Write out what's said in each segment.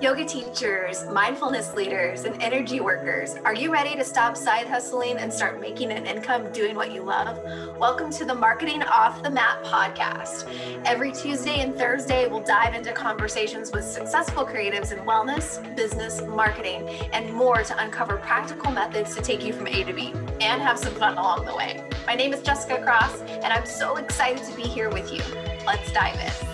Yoga teachers, mindfulness leaders, and energy workers, are you ready to stop side hustling and start making an income doing what you love? Welcome to the Marketing Off the Mat podcast. Every Tuesday and Thursday, we'll dive into conversations with successful creatives in wellness, business, marketing, and more to uncover practical methods to take you from A to B and have some fun along the way. My name is Jessica Cross, and I'm so excited to be here with you. Let's dive in.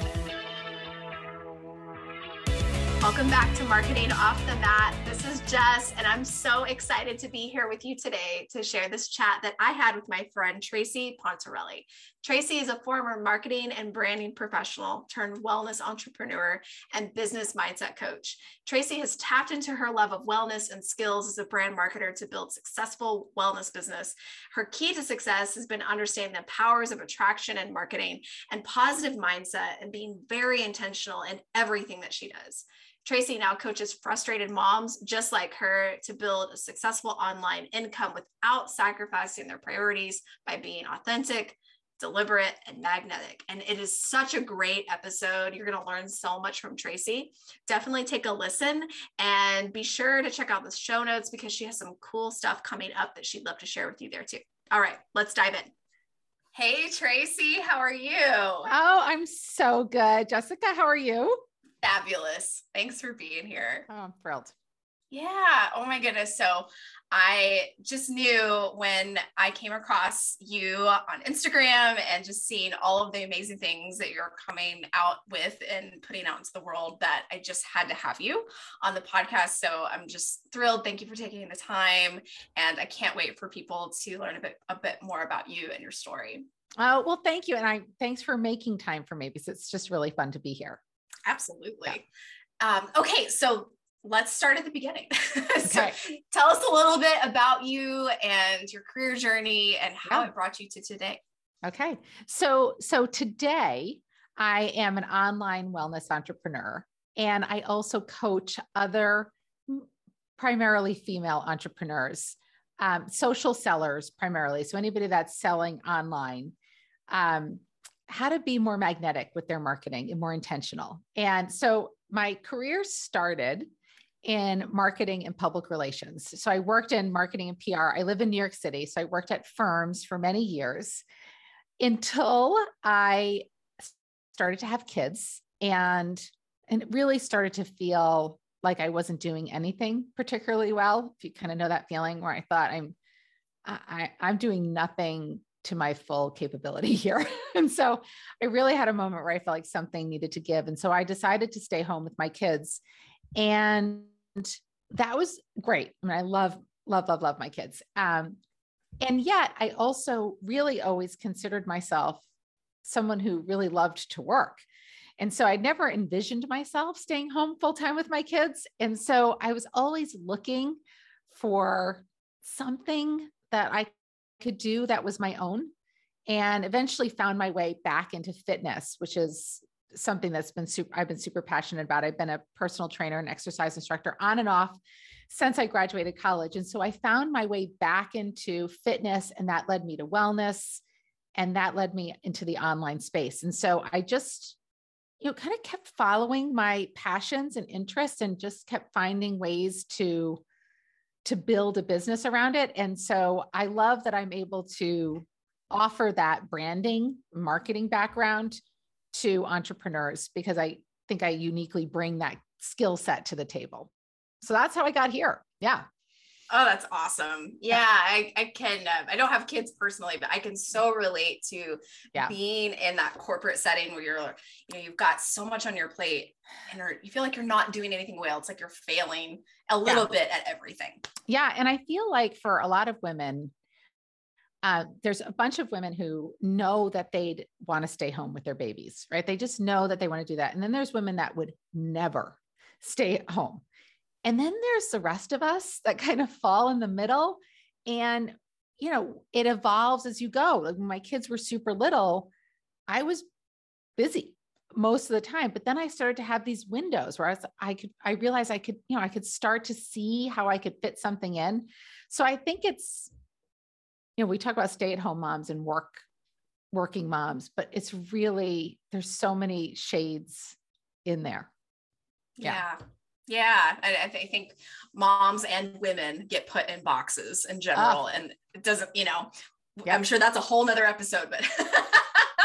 Welcome back to Marketing Off the Mat. This is Jess, and I'm so excited to be here with you today to share this chat that I had with my friend Tracy Pontarelli. Tracy is a former marketing and branding professional turned wellness entrepreneur and business mindset coach. Tracy has tapped into her love of wellness and skills as a brand marketer to build successful wellness business. Her key to success has been understanding the powers of attraction and marketing and positive mindset and being very intentional in everything that she does. Tracy now coaches frustrated moms just like her to build a successful online income without sacrificing their priorities by being authentic, deliberate, and magnetic. And it is such a great episode. You're going to learn so much from Tracy. Definitely take a listen and be sure to check out the show notes because she has some cool stuff coming up that she'd love to share with you there too. All right, let's dive in. Hey, Tracy, how are you? Oh, I'm so good. Jessica, how are you? Fabulous. Thanks for being here. Oh, I'm thrilled. Yeah. Oh my goodness. So I just knew when I came across you on Instagram and just seeing all of the amazing things that you're coming out with and putting out into the world that I just had to have you on the podcast. So I'm just thrilled. Thank you for taking the time. And I can't wait for people to learn a bit a bit more about you and your story. Oh, well, thank you. And I thanks for making time for me because it's just really fun to be here. Absolutely. Yeah. Um, okay, so let's start at the beginning. so okay. tell us a little bit about you and your career journey and how yeah. it brought you to today. Okay. So so today I am an online wellness entrepreneur and I also coach other primarily female entrepreneurs, um, social sellers primarily. So anybody that's selling online. Um, how to be more magnetic with their marketing and more intentional. And so my career started in marketing and public relations. So I worked in marketing and PR. I live in New York City. So I worked at firms for many years until I started to have kids and and it really started to feel like I wasn't doing anything particularly well. If you kind of know that feeling where I thought I'm I, I'm doing nothing to my full capability here. and so I really had a moment where I felt like something needed to give. And so I decided to stay home with my kids. And that was great. I mean, I love, love, love, love my kids. Um, and yet I also really always considered myself someone who really loved to work. And so I never envisioned myself staying home full time with my kids. And so I was always looking for something that I could do that was my own and eventually found my way back into fitness which is something that's been super I've been super passionate about. I've been a personal trainer and exercise instructor on and off since I graduated college. And so I found my way back into fitness and that led me to wellness and that led me into the online space. And so I just you know kind of kept following my passions and interests and just kept finding ways to to build a business around it. And so I love that I'm able to offer that branding, marketing background to entrepreneurs because I think I uniquely bring that skill set to the table. So that's how I got here. Yeah. Oh, that's awesome. Yeah, I, I can. Um, I don't have kids personally, but I can so relate to yeah. being in that corporate setting where you're, you know, you've got so much on your plate and you feel like you're not doing anything well. It's like you're failing a little yeah. bit at everything. Yeah. And I feel like for a lot of women, uh, there's a bunch of women who know that they'd want to stay home with their babies, right? They just know that they want to do that. And then there's women that would never stay at home. And then there's the rest of us that kind of fall in the middle. And, you know, it evolves as you go. Like when my kids were super little, I was busy most of the time. But then I started to have these windows where I, was, I could, I realized I could, you know, I could start to see how I could fit something in. So I think it's, you know, we talk about stay at home moms and work, working moms, but it's really, there's so many shades in there. Yeah. yeah. Yeah, I, I, th- I, think moms and women get put in boxes in general, oh. and it doesn't, you know, yep. I'm sure that's a whole nother episode, but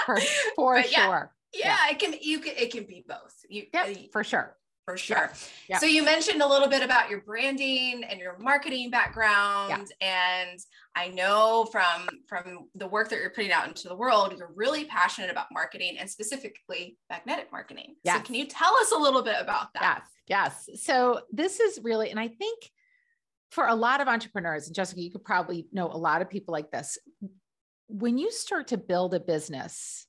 for, for but sure. Yeah, yeah, it can you can it can be both. You, yeah, uh, for sure for sure. Yeah. So you mentioned a little bit about your branding and your marketing background yeah. and I know from from the work that you're putting out into the world you're really passionate about marketing and specifically magnetic marketing. Yes. So can you tell us a little bit about that? Yes. Yes. So this is really and I think for a lot of entrepreneurs and Jessica you could probably know a lot of people like this when you start to build a business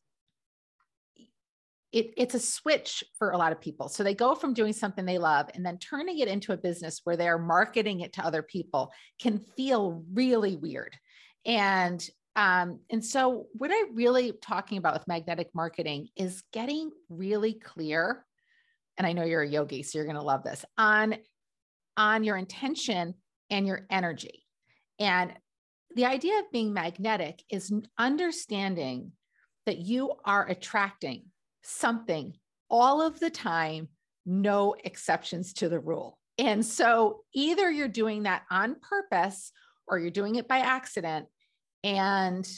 it, it's a switch for a lot of people. So they go from doing something they love and then turning it into a business where they're marketing it to other people can feel really weird. And um, and so what I really talking about with magnetic marketing is getting really clear. And I know you're a yogi, so you're going to love this on on your intention and your energy. And the idea of being magnetic is understanding that you are attracting something all of the time, no exceptions to the rule. And so either you're doing that on purpose or you're doing it by accident and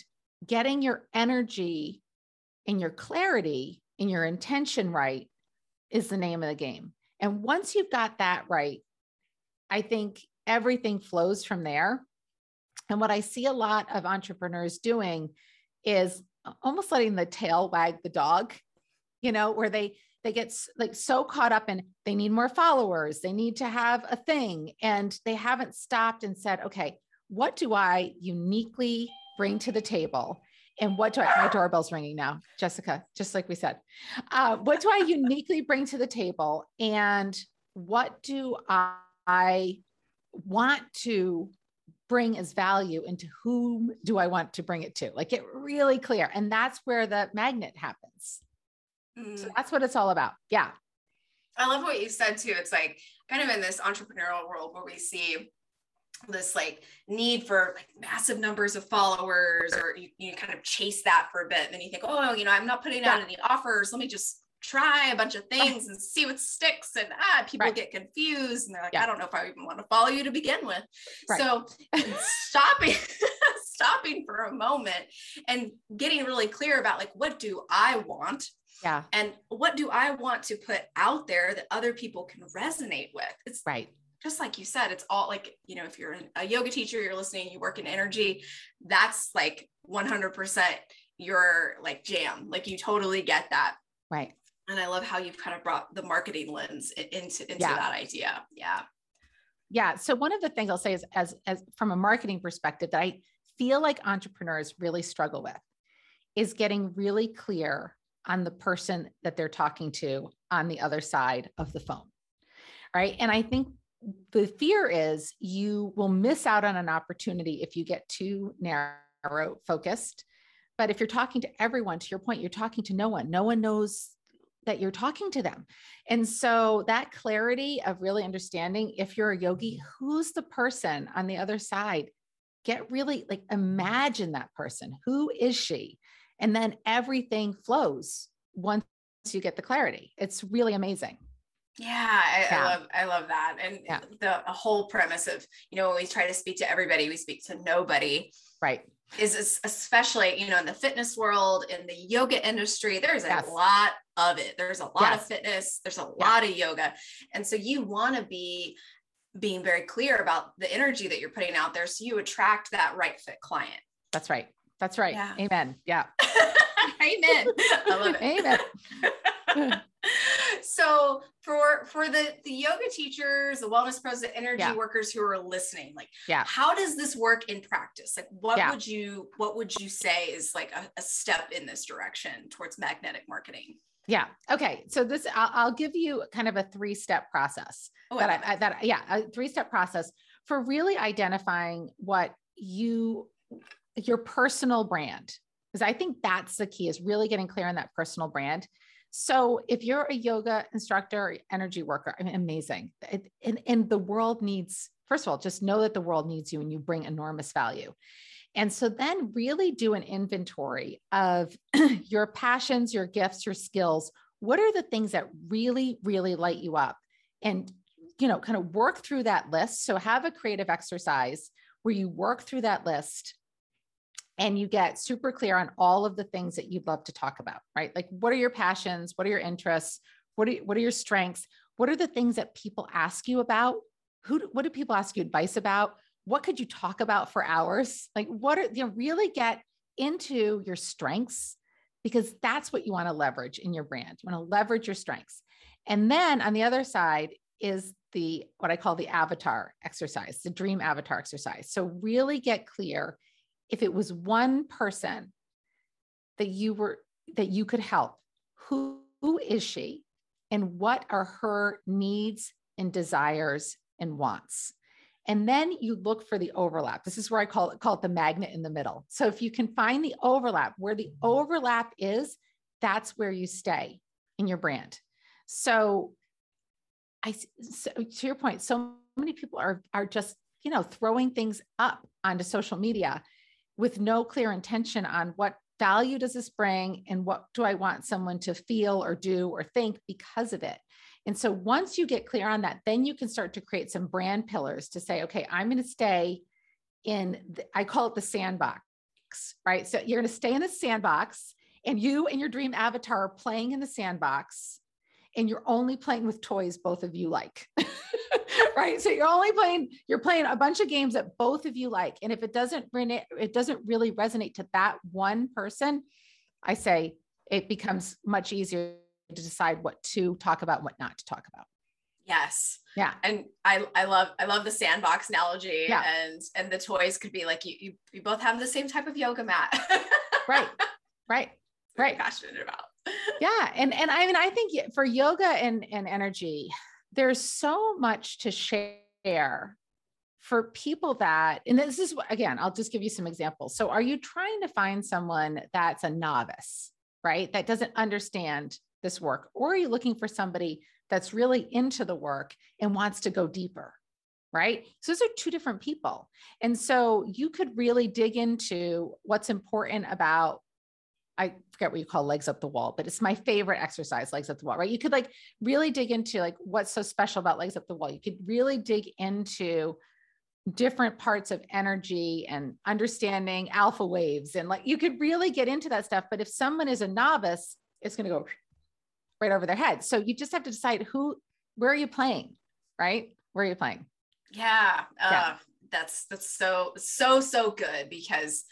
getting your energy and your clarity and your intention right is the name of the game. And once you've got that right, I think everything flows from there. And what I see a lot of entrepreneurs doing is almost letting the tail wag the dog you know, where they they get like so caught up in they need more followers, they need to have a thing and they haven't stopped and said, "Okay, what do I uniquely bring to the table?" And what do I, my doorbell's ringing now, Jessica, just like we said. Uh, what do I uniquely bring to the table? And what do I want to bring as value into whom do I want to bring it to? Like get really clear. And that's where the magnet happens. Mm. So that's what it's all about. Yeah. I love what you said too. It's like kind of in this entrepreneurial world where we see this like need for like massive numbers of followers or you, you kind of chase that for a bit and then you think oh you know i'm not putting out any offers let me just try a bunch of things and see what sticks and ah people right. get confused and they're like yeah. i don't know if i even want to follow you to begin with right. so stopping stopping for a moment and getting really clear about like what do i want yeah. And what do I want to put out there that other people can resonate with? It's right. Just like you said, it's all like, you know, if you're a yoga teacher, you're listening, you work in energy, that's like 100% your like jam. Like you totally get that. Right. And I love how you've kind of brought the marketing lens into, into yeah. that idea. Yeah. Yeah. So one of the things I'll say is as, as from a marketing perspective that I feel like entrepreneurs really struggle with is getting really clear on the person that they're talking to on the other side of the phone. Right. And I think the fear is you will miss out on an opportunity if you get too narrow focused. But if you're talking to everyone, to your point, you're talking to no one. No one knows that you're talking to them. And so that clarity of really understanding if you're a yogi, who's the person on the other side? Get really like imagine that person. Who is she? And then everything flows once you get the clarity. It's really amazing. Yeah, I, yeah. I love I love that. And yeah. the whole premise of, you know, when we try to speak to everybody, we speak to nobody. Right. Is especially, you know, in the fitness world, in the yoga industry, there's a yes. lot of it. There's a lot yes. of fitness, there's a yeah. lot of yoga. And so you want to be being very clear about the energy that you're putting out there so you attract that right fit client. That's right. That's right. Yeah. Amen. Yeah. Amen. I love it. Amen. so for for the the yoga teachers the wellness pros the energy yeah. workers who are listening like yeah how does this work in practice like what yeah. would you what would you say is like a, a, step in this direction towards magnetic marketing yeah okay so this i'll, I'll give you kind of a three step process oh, that I, I, that yeah a three step process for really identifying what you your personal brand because I think that's the key is really getting clear on that personal brand. So if you're a yoga instructor, energy worker, I mean, amazing. It, and, and the world needs, first of all, just know that the world needs you and you bring enormous value. And so then really do an inventory of your passions, your gifts, your skills. What are the things that really, really light you up? And you know, kind of work through that list. So have a creative exercise where you work through that list and you get super clear on all of the things that you'd love to talk about, right? Like what are your passions? What are your interests? What are, what are your strengths? What are the things that people ask you about? Who, what do people ask you advice about? What could you talk about for hours? Like what are, you know, really get into your strengths because that's what you want to leverage in your brand. You want to leverage your strengths. And then on the other side is the what I call the avatar exercise, the dream avatar exercise. So really get clear if it was one person that you were that you could help, who, who is she and what are her needs and desires and wants? And then you look for the overlap. This is where I call it, call it the magnet in the middle. So if you can find the overlap, where the mm-hmm. overlap is, that's where you stay in your brand. So I so to your point, so many people are are just, you know, throwing things up onto social media with no clear intention on what value does this bring and what do I want someone to feel or do or think because of it. And so once you get clear on that, then you can start to create some brand pillars to say, okay, I'm going to stay in, the, I call it the sandbox, right? So you're going to stay in the sandbox and you and your dream avatar are playing in the sandbox and you're only playing with toys both of you like. right? So you're only playing you're playing a bunch of games that both of you like. And if it doesn't bring it it doesn't really resonate to that one person i say it becomes much easier to decide what to talk about what not to talk about. Yes. Yeah. And i i love i love the sandbox analogy yeah. and and the toys could be like you you, you both have the same type of yoga mat. Right. Right. Right. Passionate about. Yeah. And and i mean i think for yoga and and energy there's so much to share for people that and this is again i'll just give you some examples. So are you trying to find someone that's a novice right? That doesn't understand this work? Or are you looking for somebody that's really into the work and wants to go deeper right? So those are two different people. And so you could really dig into what's important about I forget what you call legs up the wall, but it's my favorite exercise, legs up the wall, right? You could like really dig into like what's so special about legs up the wall. You could really dig into different parts of energy and understanding alpha waves. And like you could really get into that stuff. But if someone is a novice, it's going to go right over their head. So you just have to decide who, where are you playing, right? Where are you playing? Yeah. Uh, yeah. That's, that's so, so, so good because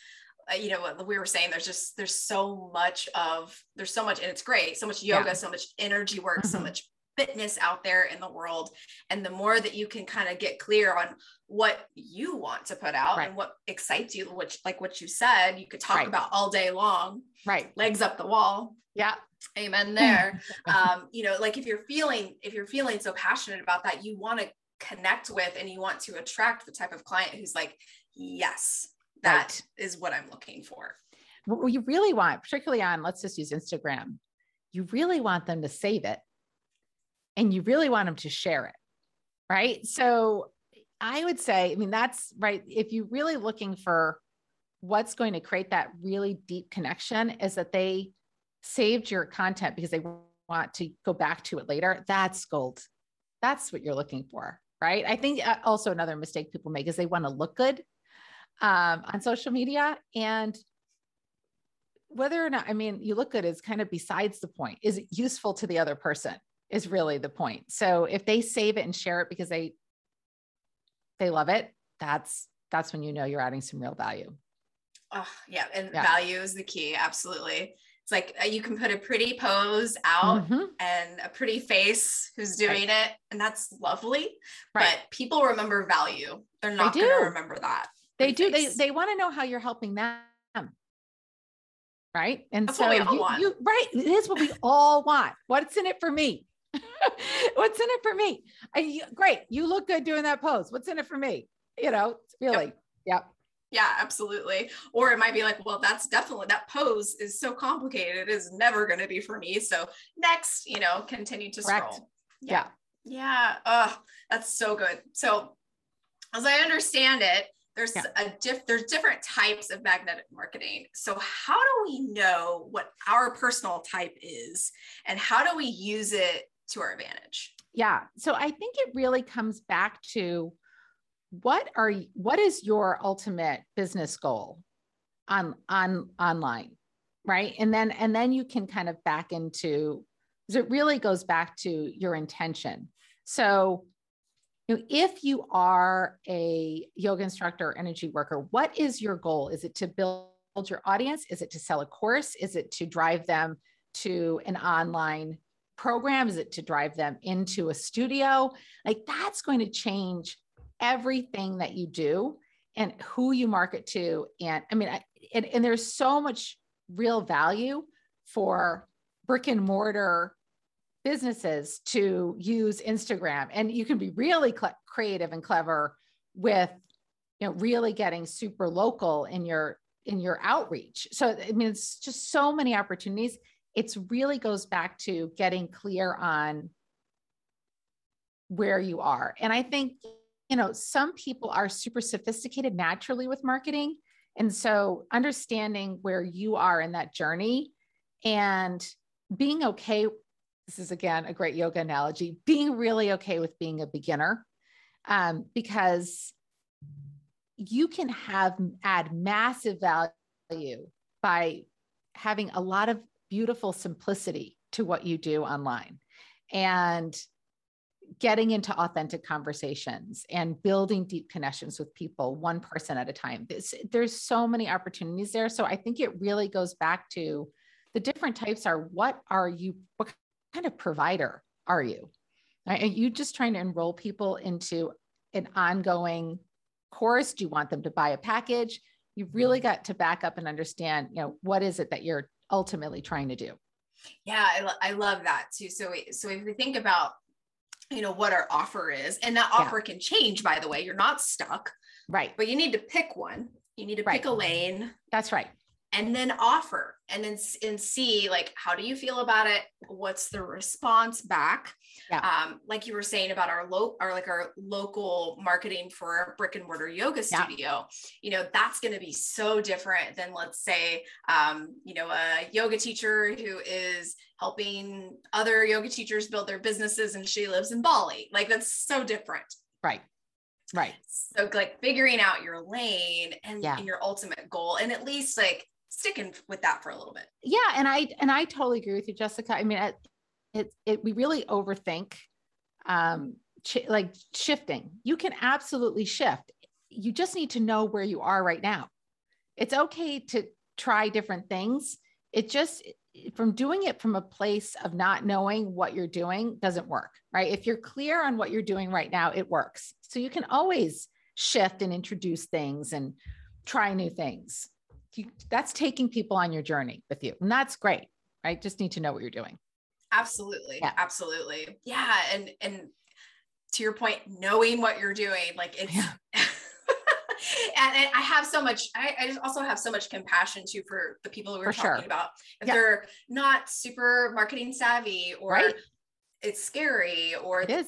you know what we were saying there's just there's so much of there's so much and it's great so much yoga yeah. so much energy work mm-hmm. so much fitness out there in the world and the more that you can kind of get clear on what you want to put out right. and what excites you which like what you said you could talk right. about all day long right legs up the wall yeah amen there um you know like if you're feeling if you're feeling so passionate about that you want to connect with and you want to attract the type of client who's like yes that right. is what I'm looking for. What you really want, particularly on, let's just use Instagram, you really want them to save it and you really want them to share it. Right. So I would say, I mean, that's right. If you're really looking for what's going to create that really deep connection, is that they saved your content because they want to go back to it later. That's gold. That's what you're looking for. Right. I think uh, also another mistake people make is they want to look good um, on social media. And whether or not, I mean, you look good is kind of besides the point. Is it useful to the other person? Is really the point. So if they save it and share it because they they love it, that's that's when you know you're adding some real value. Oh, yeah. And yeah. value is the key. Absolutely. It's like uh, you can put a pretty pose out mm-hmm. and a pretty face who's doing right. it, and that's lovely. Right. But people remember value. They're not going to remember that. They do. Face. They they want to know how you're helping them. Right. And That's so you, you, right. It is what we all want. What's in it for me? What's in it for me? I, great. You look good doing that pose. What's in it for me? You know, really. Yep. yep. Yeah, absolutely. Or it might be like, well, that's definitely that pose is so complicated. It is never going to be for me. So next, you know, continue to Correct. scroll. Yeah. Yeah. yeah. Oh, that's so good. So as I understand it, there's yeah. a diff there's different types of magnetic marketing so how do we know what our personal type is and how do we use it to our advantage. Yeah. So I think it really comes back to what are what is your ultimate business goal on on online, right? And then and then you can kind of back into it really goes back to your intention. So you if you are a yoga instructor or energy worker, what is your goal? Is it to build your audience? Is it to sell a course? Is it to drive them to an online program? Is it to drive them into a studio? Like that's going to change everything that you do and who you market to. And I mean, I, and, and there's so much real value for brick and mortar businesses to use Instagram and you can be really cl- creative and clever with you know really getting super local in your in your outreach. So I mean it's just so many opportunities. It really goes back to getting clear on where you are. And I think you know some people are super sophisticated naturally with marketing and so understanding where you are in that journey and being okay this is again a great yoga analogy. Being really okay with being a beginner um, because you can have add massive value by having a lot of beautiful simplicity to what you do online and getting into authentic conversations and building deep connections with people one person at a time. There's, there's so many opportunities there. So i think it really goes back to the different types are what are you what kind of provider are you? Are you just trying to enroll people into an ongoing course? Do you want them to buy a package? You've really mm-hmm. got to back up and understand, you know, what is it that you're ultimately trying to do? Yeah, I, I love that too. So, so if we think about, you know, what our offer is, and that offer yeah. can change, by the way, you're not stuck. Right. But you need to pick one. You need to right. pick a lane. That's right and then offer and then and see like how do you feel about it what's the response back yeah. um like you were saying about our low our like our local marketing for brick and mortar yoga studio yeah. you know that's going to be so different than let's say um you know a yoga teacher who is helping other yoga teachers build their businesses and she lives in Bali like that's so different right right so like figuring out your lane and, yeah. and your ultimate goal and at least like sticking with that for a little bit. Yeah, and I and I totally agree with you, Jessica. I mean, it it, it we really overthink um ch- like shifting. You can absolutely shift. You just need to know where you are right now. It's okay to try different things. It just from doing it from a place of not knowing what you're doing doesn't work, right? If you're clear on what you're doing right now, it works. So you can always shift and introduce things and try new things you, that's taking people on your journey with you. And that's great, right? Just need to know what you're doing. Absolutely. Yeah. Absolutely. Yeah. And, and to your point, knowing what you're doing, like it's, yeah. and, and, I have so much, I, I, just also have so much compassion too for the people who we're for talking sure. about. If yeah. they're not super marketing savvy or right. it's scary or it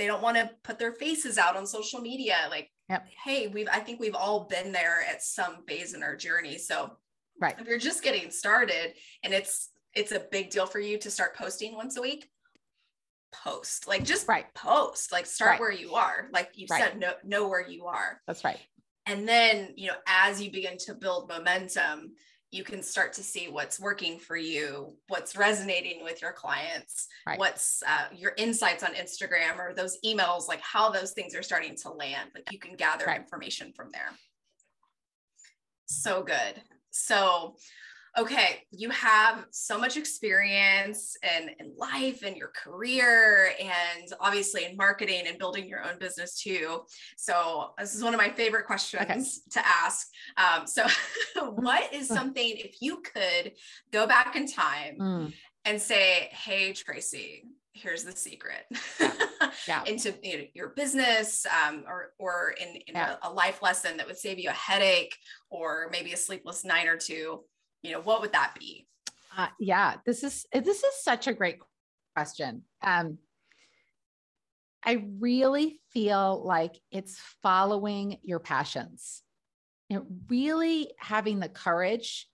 they don't want to put their faces out on social media, like Yep. Hey, we've I think we've all been there at some phase in our journey. So right. if you're just getting started and it's it's a big deal for you to start posting once a week, post. Like just right. post. Like start right. where you are. Like you right. said, know, know where you are. That's right. And then, you know, as you begin to build momentum, you can start to see what's working for you, what's resonating with your clients, right. what's uh, your insights on Instagram or those emails, like how those things are starting to land. Like you can gather right. information from there. So good. So, okay, you have so much experience in, in life and your career, and obviously in marketing and building your own business too. So, this is one of my favorite questions okay. to ask. Um, so, what is something, if you could go back in time mm. and say, Hey, Tracy, here's the secret yeah. Yeah. into you know, your business um, or or in, in yeah. a, a, life lesson that would save you a headache or maybe a sleepless night or two you know what would that be? Uh, yeah this is this is such a great question. Um, i really feel like it's following your passions. Know, really having the courage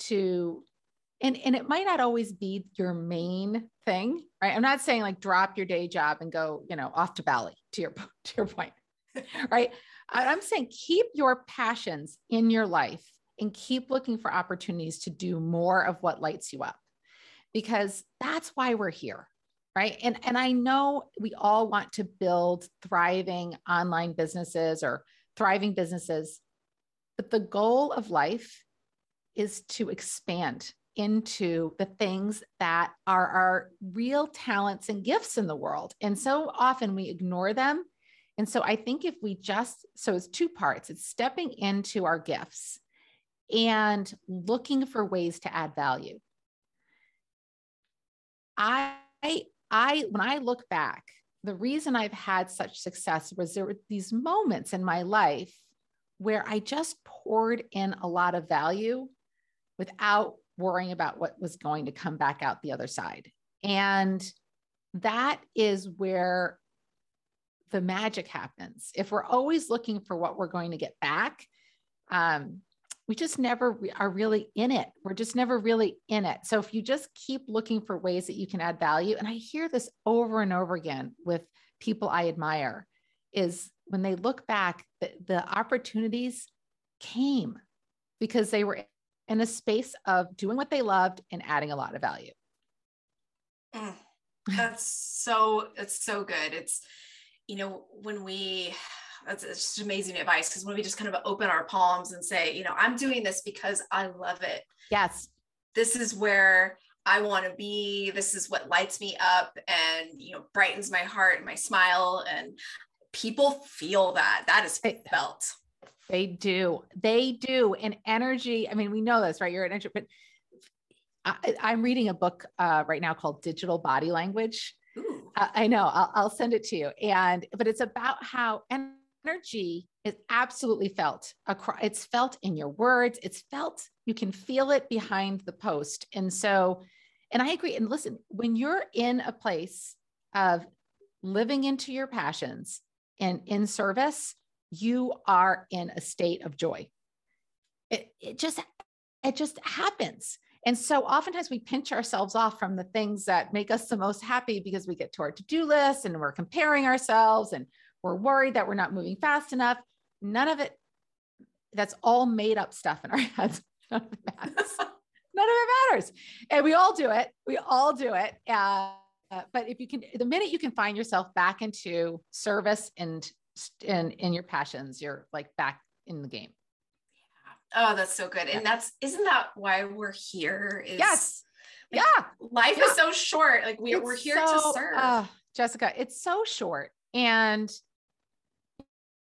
to and and it might not always be your main thing right? I'm not saying like drop your day job and go you know off to bali to your to your point right? I'm saying keep your passions in your life and keep looking for opportunities to do more of what lights you up because that's why we're here right and and i know we all want to build thriving online businesses or thriving businesses but the goal of life is to expand into the things that are our real talents and gifts in the world. And so often we ignore them. And so I think if we just, so it's two parts it's stepping into our gifts and looking for ways to add value. I, I, when I look back, the reason I've had such success was there were these moments in my life where I just poured in a lot of value without worrying about what was going to come back out the other side. And that is where the magic happens. If we're always looking for what we're going to get back, um, we just never re- are really in it. We're just never really in it. So if you just keep looking for ways that you can add value, and I hear this over and over again with people I admire, is when they look back, the, the opportunities came because they were in a space of doing what they loved and adding a lot of value. Mm, that's so, it's so good. It's, you know, when we, that's just amazing advice because when we just kind of open our palms and say, you know, I'm doing this because I love it. Yes. This is where I want to be. This is what lights me up and, you know, brightens my heart and my smile. And people feel that. That is felt. They do. They do. And energy, I mean, we know this, right? You're an energy, but I, am reading a book uh, right now called Digital Body Language. Uh, I know. I'll, I'll send it to you. And, but it's about how energy is absolutely felt. Across, it's felt in your words. It's felt, you can feel it behind the post. And so, and I agree. And listen, when you're in a place of living into your passions and in service, you are in a state of joy. It, it just it just happens. And so oftentimes we pinch ourselves off from the things that make us the most happy because we get to our to-do list and we're comparing ourselves and we're worried that we're not moving fast enough. None of it, that's all made up stuff in our heads. None of it matters. None of it matters. And we all do it. We all do it. Uh, but if you can, the minute you can find yourself back into service and in in your passions you're like back in the game oh that's so good and that's isn't that why we're here is, yes like, yeah life yeah. is so short like we, we're here so, to serve uh, jessica it's so short and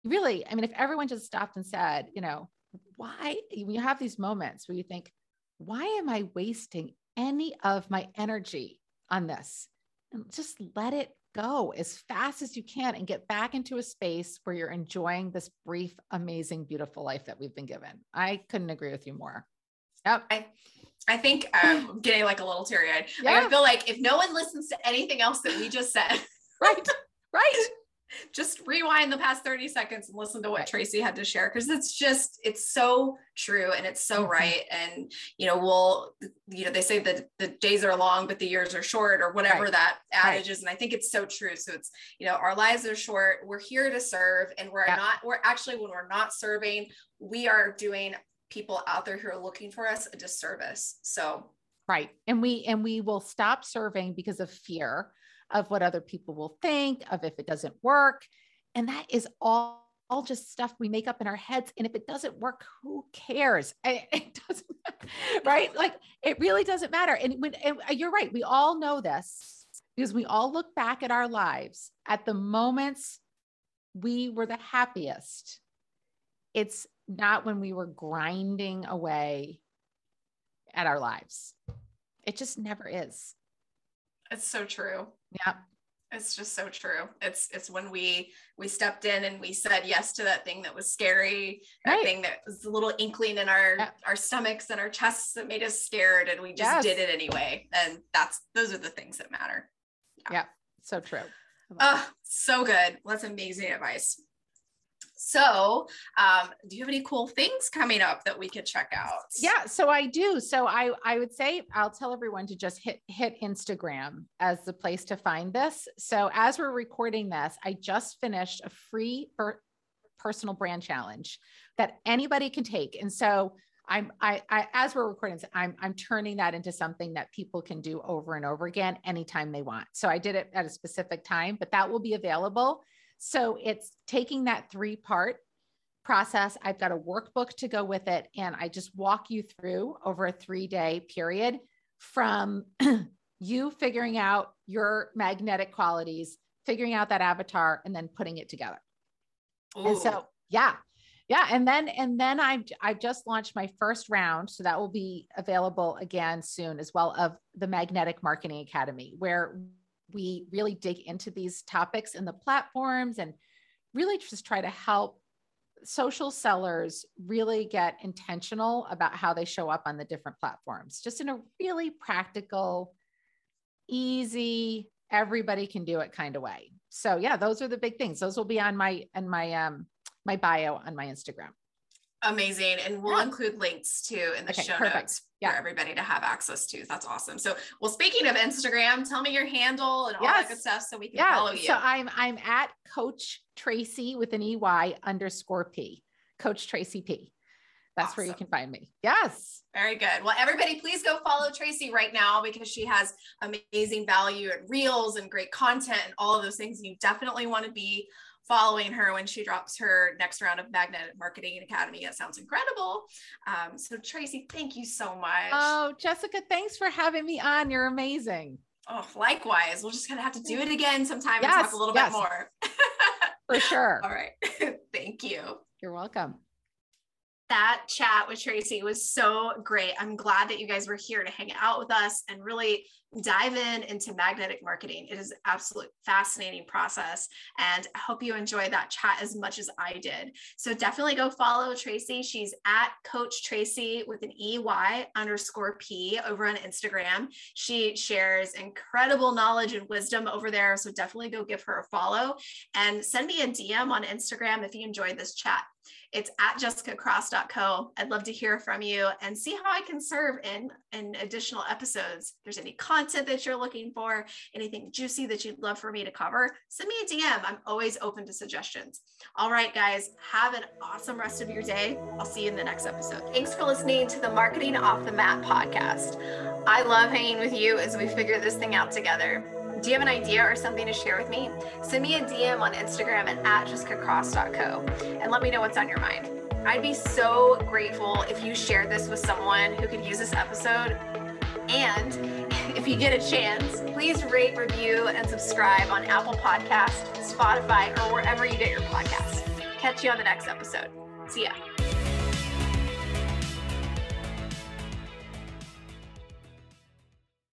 really i mean if everyone just stopped and said you know why you have these moments where you think why am i wasting any of my energy on this and just let it go as fast as you can and get back into a space where you're enjoying this brief, amazing, beautiful life that we've been given. I couldn't agree with you more. Yep. I, I think um, I'm getting like a little teary eyed. Yeah. I feel like if no one listens to anything else that we just said, right, right, just rewind the past 30 seconds and listen to what. Tracy had to share because it's just it's so true and it's so mm-hmm. right and you know we'll you know they say that the days are long but the years are short or whatever right. that adage right. is and I think it's so true so it's you know our lives are short we're here to serve and we're yeah. not we're actually when we're not serving we are doing people out there who are looking for us a disservice so right and we and we will stop serving because of fear of what other people will think, of if it doesn't work. And that is all all just stuff we make up in our heads. And if it doesn't work, who cares? It doesn't, right? Like it really doesn't matter. And when and uh, you're right, we all know this because we all look back at our lives at the moments we were the happiest. It's not when we were grinding away at our lives. It just never is. It's so true. Yeah. It's just so true. It's it's when we we stepped in and we said yes to that thing that was scary, that thing that was a little inkling in our yeah. our stomachs and our chests that made us scared, and we just yes. did it anyway. And that's those are the things that matter. Yeah, yeah so true. Oh, so good. That's amazing advice. So, um, do you have any cool things coming up that we could check out? Yeah, so I do. So I I would say I'll tell everyone to just hit hit Instagram as the place to find this. So as we're recording this, I just finished a free per- personal brand challenge that anybody can take. And so I'm I, I as we're recording I'm I'm turning that into something that people can do over and over again anytime they want. So I did it at a specific time, but that will be available. So it's taking that three part process. I've got a workbook to go with it, and I just walk you through over a three day period from you figuring out your magnetic qualities, figuring out that avatar, and then putting it together. Ooh. And so, yeah, yeah and then and then i've i've just launched my first round so that will be available again soon as well of the magnetic marketing academy where we really dig into these topics in the platforms and really just try to help social sellers really get intentional about how they show up on the different platforms just in a really practical easy everybody can do it kind of way so yeah those are the big things those will be on my and my um my bio on my Instagram. Amazing. And we'll yeah. include links too in the okay, show perfect. notes yeah. for everybody to have access to. That's awesome. So, well, speaking of Instagram, tell me your handle and all yes. that good stuff so we can yeah. follow you. So I'm I'm at Coach Tracy with an EY underscore P. Coach Tracy P. That's awesome. where you can find me. Yes. Very good. Well, everybody, please go follow Tracy right now because she has amazing value and reels and great content and all of those things. You definitely want to be following her when she drops her next round of Magnetic Marketing Academy. That sounds incredible. Um, so, Tracy, thank you so much. Oh, Jessica, thanks for having me on. You're amazing. Oh, likewise. We'll just kind of have to do it again sometime yes, and talk a little yes. bit more. for sure. All right. thank you. You're welcome that chat with Tracy was so great. I'm glad that you guys were here to hang out with us and really dive in into magnetic marketing. It is absolute fascinating process. And I hope you enjoyed that chat as much as I did. So definitely go follow Tracy. She's at Coach Tracy with an EY underscore P over on Instagram. She shares incredible knowledge and wisdom over there. So definitely go give her a follow and send me a DM on Instagram if you enjoyed this chat. It's at jessicacross.co. I'd love to hear from you and see how I can serve in, in additional episodes. If there's any content that you're looking for, anything juicy that you'd love for me to cover, send me a DM. I'm always open to suggestions. All right, guys, have an awesome rest of your day. I'll see you in the next episode. Thanks for listening to the Marketing Off the Mat podcast. I love hanging with you as we figure this thing out together. Do you have an idea or something to share with me? Send me a DM on Instagram at, jessicacross.co and let me know what's on your mind. I'd be so grateful if you shared this with someone who could use this episode. And if you get a chance, please rate, review, and subscribe on Apple Podcast, Spotify, or wherever you get your podcasts. Catch you on the next episode. See ya.